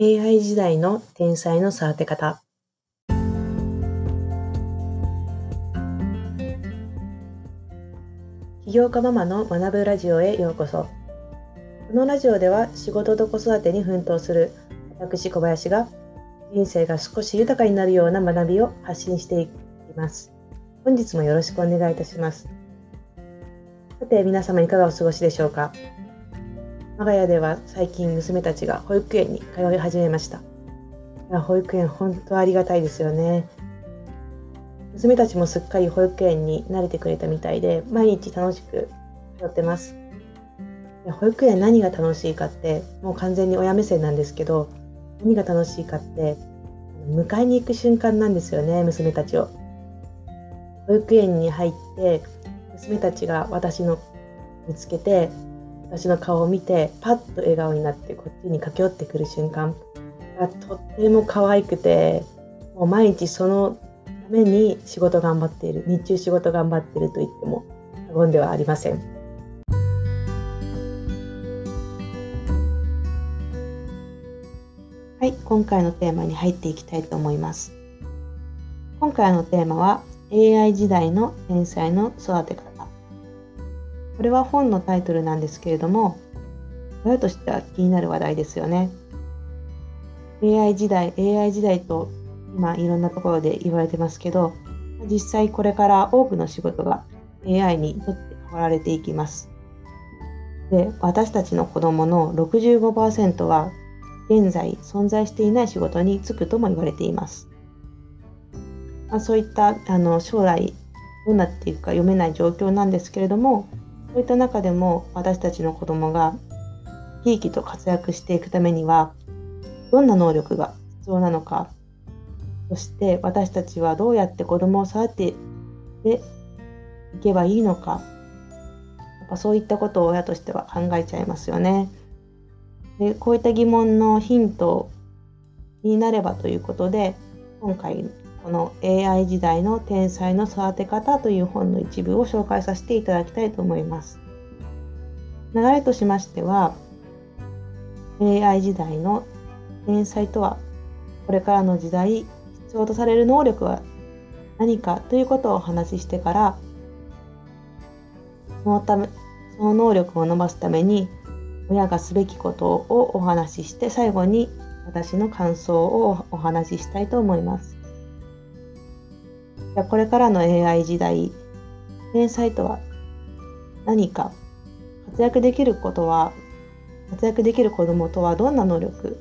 AI 時代の天才の育て方。起業家ママの学ぶラジオへようこそ。このラジオでは仕事と子育てに奮闘する私小林が人生が少し豊かになるような学びを発信していきます。本日もよろしくお願いいたします。さて皆様いかがお過ごしでしょうか？我が家では最近娘たちが保育園に通い始めました。保育園本当ありがたいですよね。娘たちもすっかり保育園に慣れてくれたみたいで毎日楽しく通ってます。保育園何が楽しいかってもう完全に親目線なんですけど何が楽しいかって迎えに行く瞬間なんですよね娘たちを。保育園に入って娘たちが私の見つけて私の顔を見てパッと笑顔になってこっちに駆け寄ってくる瞬間がとっても可愛くてもう毎日そのために仕事頑張っている日中仕事頑張っていると言っても過言ではありません。はい、今回のテーマに入っていきたいと思います。今回のテーマは AI 時代の天才の育て方。これは本のタイトルなんですけれども、親としては気になる話題ですよね。AI 時代、AI 時代と今いろんなところで言われてますけど、実際これから多くの仕事が AI にとって変わられていきます。で、私たちの子供の65%は現在存在していない仕事に就くとも言われています。まあ、そういったあの将来どうなっていくか読めない状況なんですけれども、そういった中でも私たちの子供が生き生きと活躍していくためにはどんな能力が必要なのかそして私たちはどうやって子供を育てていけばいいのかやっぱそういったことを親としては考えちゃいますよね。でこういった疑問のヒントになればということで今回この AI 時代の天才の育て方という本の一部を紹介させていただきたいと思います。流れとしましては AI 時代の天才とはこれからの時代必要とされる能力は何かということをお話ししてからそのためその能力を伸ばすために親がすべきことをお話しして最後に私の感想をお話ししたいと思います。じゃこれからの AI 時代天才とは何か活躍できることは活躍できる子どもとはどんな能力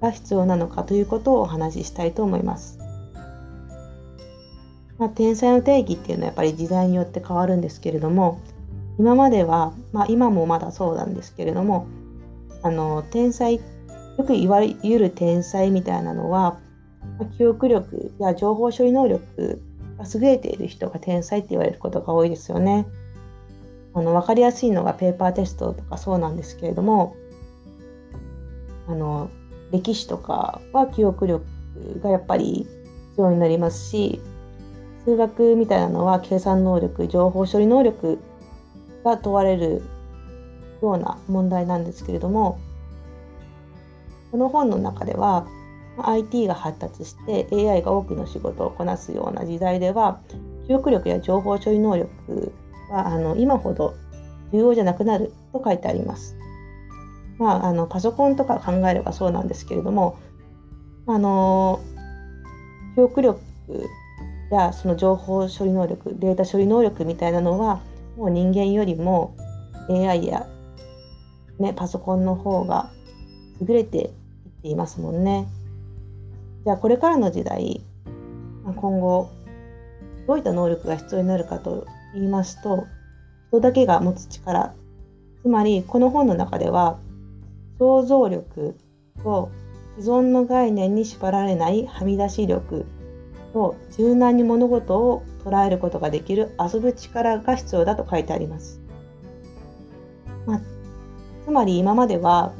が必要なのかということをお話ししたいと思います。まあ、天才の定義っていうのはやっぱり時代によって変わるんですけれども今までは、まあ、今もまだそうなんですけれどもあの天才よくいわゆる天才みたいなのは記憶力や情報処理能力が優れている人が天才って言われることが多いですよね。あの分かりやすいのがペーパーテストとかそうなんですけれどもあの歴史とかは記憶力がやっぱり必要になりますし数学みたいなのは計算能力情報処理能力が問われるような問題なんですけれどもこの本の中では IT が発達して AI が多くの仕事をこなすような時代では記憶力や情報処理能力はあの今ほど重要じゃなくなると書いてあります。まあ、あのパソコンとか考えればそうなんですけれどもあの記憶力やその情報処理能力データ処理能力みたいなのはもう人間よりも AI や、ね、パソコンの方が優れていっていますもんね。じゃあこれからの時代今後どういった能力が必要になるかと言いますと人だけが持つ力つまりこの本の中では想像力と既存の概念に縛られないはみ出し力と柔軟に物事を捉えることができる遊ぶ力が必要だと書いてあります。まあ、つまり今までは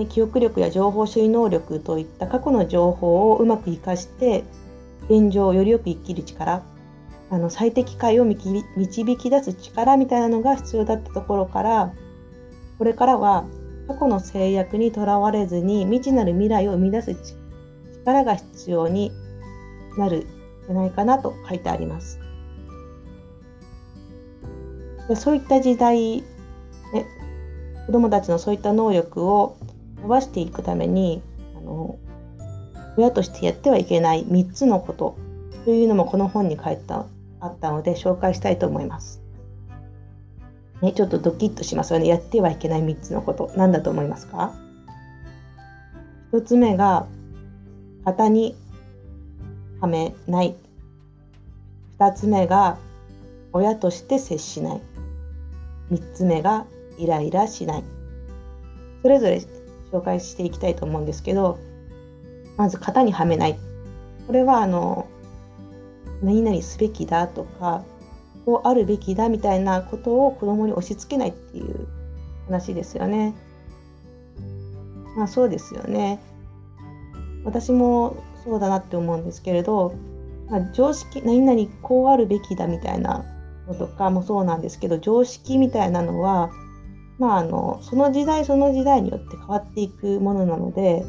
ね、記憶力や情報処理能力といった過去の情報をうまく活かして現状をよりよく生きる力あの最適解を導き出す力みたいなのが必要だったところからこれからは過去の制約にとらわれずに未知なる未来を生み出す力が必要になるんじゃないかなと書いてあります。そういった時代、ね、子どもたちのそういった能力を伸ばしていくためにあの親としてやってはいけない3つのことというのもこの本に書いてあったので紹介したいと思います。ね、ちょっとドキッとしますよね。やってはいけない3つのこと。何だと思いますか ?1 つ目が、型にはめない。2つ目が、親として接しない。3つ目が、イライラしない。それぞれ紹介していきたいと思うんですけど、まず型にはめない。これは、あの、何々すべきだとか、こうあるべきだみたいなことを子供に押し付けないっていう話ですよね。まあそうですよね。私もそうだなって思うんですけれど、まあ、常識何々こうあるべきだみたいなのとかもそうなんですけど常識みたいなのは、まあ、あのその時代その時代によって変わっていくものなので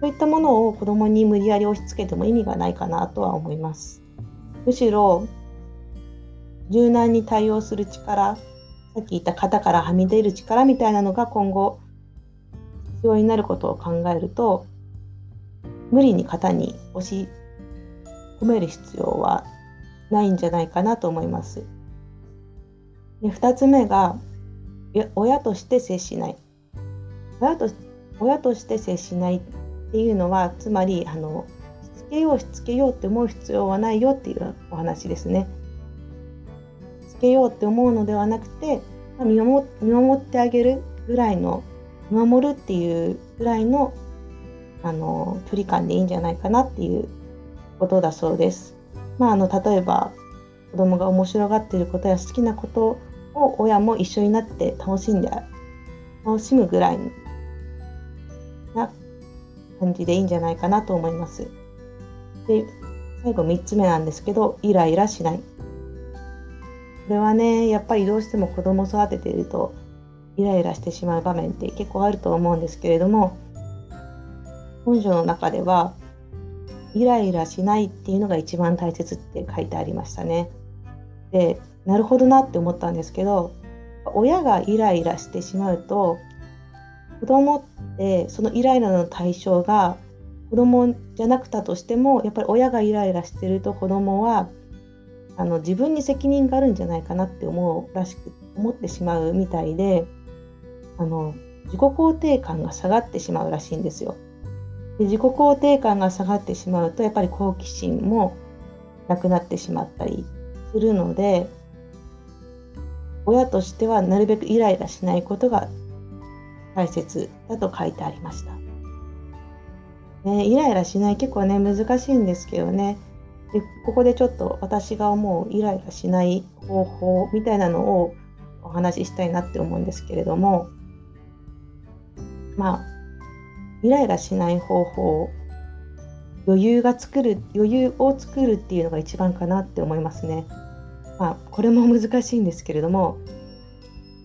そういったものを子供に無理やり押し付けても意味がないかなとは思います。むしろ柔軟に対応する力さっき言った肩からはみ出る力みたいなのが今後必要になることを考えると無理に肩に押し込める必要はないんじゃないかなと思います。で2つ目が親として接しない親と親として接しないっていうのはつまりあのしつけようしつけようって思う必要はないよっていうお話ですね。しつけようって思うのではなくて見守見守ってあげるぐらいの見守るっていうぐらいのあの距離感でいいんじゃないかなっていうことだそうです。まあ、あの例えば子供が面白がっていることや好きなことを親も一緒になって楽しんで楽しむぐらいな感じでいいんじゃないかなと思います。で最後3つ目なんですけどイライラしない。これはねやっぱりどうしても子供を育てているとイライラしてしまう場面って結構あると思うんですけれども本書の中ではイライラしないっていうのが一番大切って書いてありましたね。でなるほどなって思ったんですけど親がイライラしてしまうと子供ってそのイライラの対象が子供じゃなくたとしてもやっぱり親がイライラしてると子供はあの自分に責任があるんじゃないかなって思うらしく思ってしまうみたいであの自己肯定感が下がってしまうらしいんですよ。で自己肯定感が下がってしまうとやっぱり好奇心もなくなってしまったりするので親としてはなるべくイライラしないことが大切だと書いてありました。ね、イライラしない結構ね難しいんですけどねでここでちょっと私が思うイライラしない方法みたいなのをお話ししたいなって思うんですけれどもまあイライラしない方法余裕が作る余裕を作るっていうのが一番かなって思いますね。まあ、これも難しいんですけれども、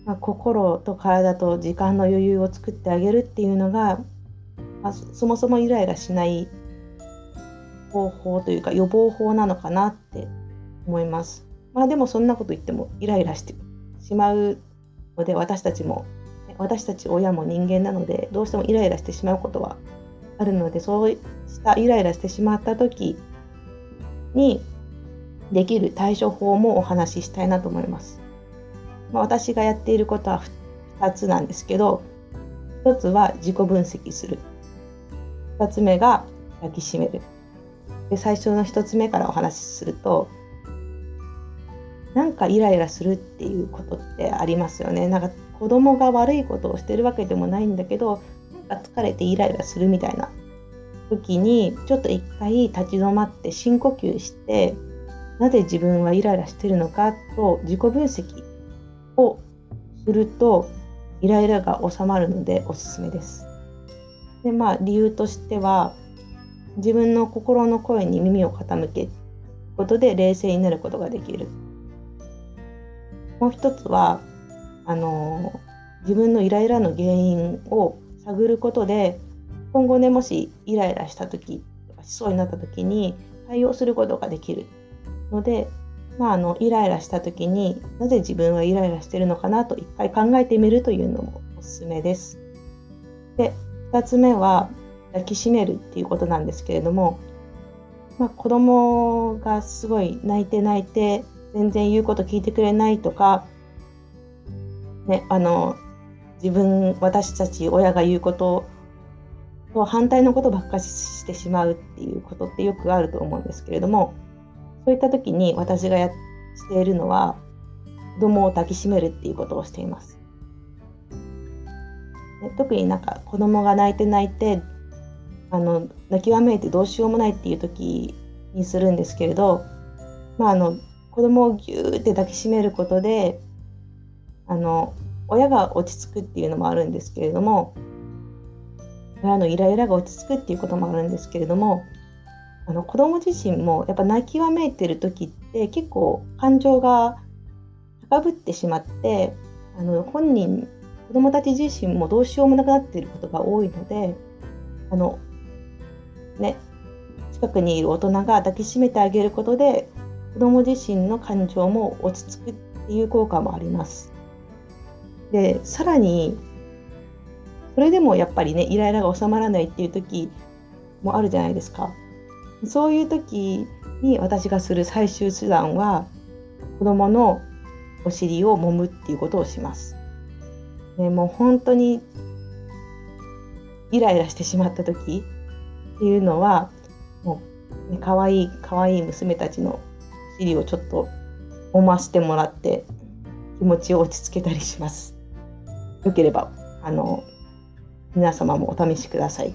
まあ、心と体と時間の余裕を作ってあげるっていうのが、まあ、そもそもイライラしない方法というか予防法なのかなって思います。まあでもそんなこと言ってもイライラしてしまうので私たちも私たち親も人間なのでどうしてもイライラしてしまうことはあるのでそうしたイライラしてしまった時にできる対処法もお話ししたいなと思います。まあ、私がやっていることは2つなんですけど1つは自己分析する2つ目が抱きしめるで最初の1つ目からお話しするとなんかイライラするっていうことってありますよね。なんか子供が悪いことをしてるわけでもないんだけどなんか疲れてイライラするみたいな時にちょっと一回立ち止まって深呼吸してなぜ自分はイライラしてるのかと自己分析をするとイライラが収まるのでおすすめです。でまあ理由としては自分の心の声に耳を傾けることで冷静になることができる。もう一つはあの自分のイライラの原因を探ることで今後ねもしイライラした時とかしそうになった時に対応することができるので、まあ、あのイライラした時になぜ自分はイライラしてるのかなと一回考えてみるというのもおすすめです。で2つ目は抱きしめるっていうことなんですけれども、まあ、子供がすごい泣いて泣いて全然言うこと聞いてくれないとか、ね、あの自分私たち親が言うことと反対のことばっかりしてしまうっていうことってよくあると思うんですけれどもそういった時に私がやしているのは子供を抱きしめるっていうことをしています。特になんか子供が泣いて泣いてあの泣きわめいてどうしようもないっていう時にするんですけれど、まあ、あの子供をぎゅーって抱きしめることであの親が落ち着くっていうのもあるんですけれども親のイライラが落ち着くっていうこともあるんですけれどもあの子供自身もやっぱ泣きわめいてる時って結構感情が高ぶってしまってあの本人子供たち自身もどうしようもなくなっていることが多いのであのね近くにいる大人が抱きしめてあげることで子供自身の感情も落ち着くっていう効果もあります。でさらにそれでもやっぱりねイライラが収まらないっていう時もあるじゃないですか。そういう時に私がする最終手段は子供のお尻を揉むっていうことをします。ね、もう本当にイライラしてしまった時っていうのはもう、ね、かわいいかわいい娘たちのお尻をちょっと揉ませてもらって気持ちを落ち着けたりします。よければあの皆様もお試しください。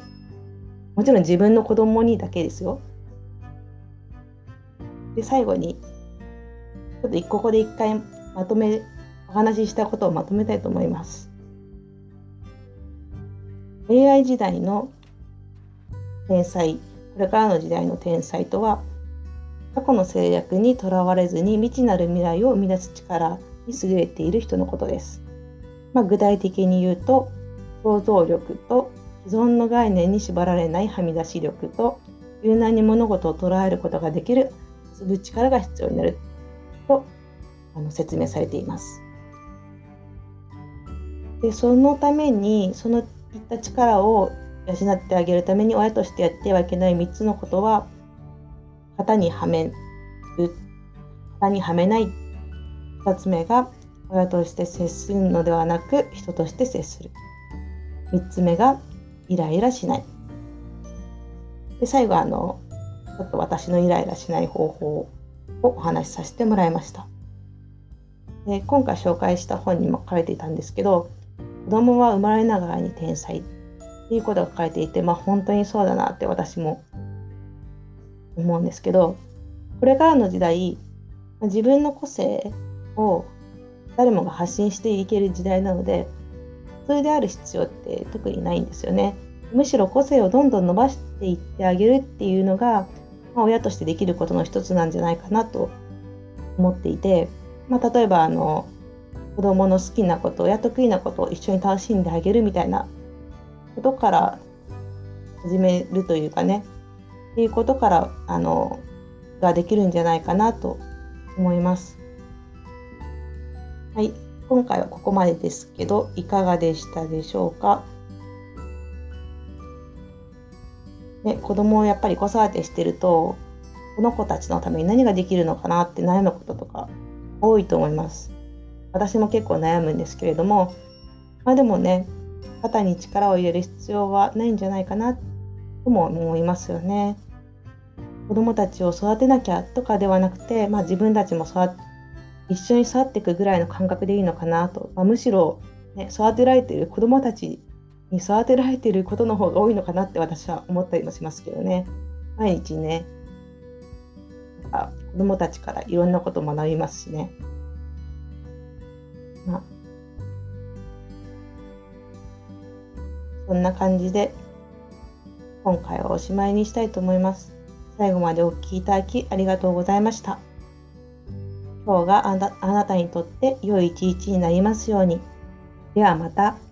もちろん自分の子供にだけですよ。で最後にちょっとここで一回まとめお話ししたことをまとめたいと思います。AI 時代の天才これからの時代の天才とは過去の制約にとらわれずに未知なる未来を生み出す力に優れている人のことです。まあ、具体的に言うと想像力と既存の概念に縛られないはみ出し力と柔軟に物事を捉えることができる遊ぶ力が必要になる。とあの説明されています。でそのためにそのいった力を養ってあげるために親としてやってはいけない3つのことは型にはめる型にはめない。2つ目が親として接するのではなく人として接する。3つ目がイライラしない。で最後はあのちょっと私のイライラしない方法をお話しさせてもらいましたで今回紹介した本にも書かれていたんですけど子供は生まれながらに天才っていうことが書かれていて、まあ、本当にそうだなって私も思うんですけどこれからの時代自分の個性を誰もが発信していける時代なのでそれである必要って特にないんですよね。むしろ個性をどんどん伸ばしていってあげるっていうのが、まあ、親としてできることの一つなんじゃないかなと思っていて、まあ、例えばあの子供の好きなことや得意なことを一緒に楽しんであげるみたいなことから始めるというかねっていうことからあのができるんじゃないかなと思います。はい、今回はここまでですけどいかがでしたでしょうか？ね、子供をやっぱり子育てしてるとこの子たちのために何ができるのかなって悩むこととか多いと思います。私も結構悩むんですけれども、まあ、でもね肩に力を入れる必要はないんじゃないかなとも思いますよね。子どもたちを育てなきゃとかではなくて、まあ、自分たちも育一緒に育っていくぐらいの感覚でいいのかなと、まあ、むしろ、ね、育てられている子どもたちに育てられていることの方が多いのかなって私は思ったりもしますけどね毎日ね子どもたちからいろんなこと学びますしね。まあ、そんな感じで今回はおしまいにしたいと思います。最後までお聴きいただきありがとうございました。今日があなたにとって良い一日になりますように。ではまた。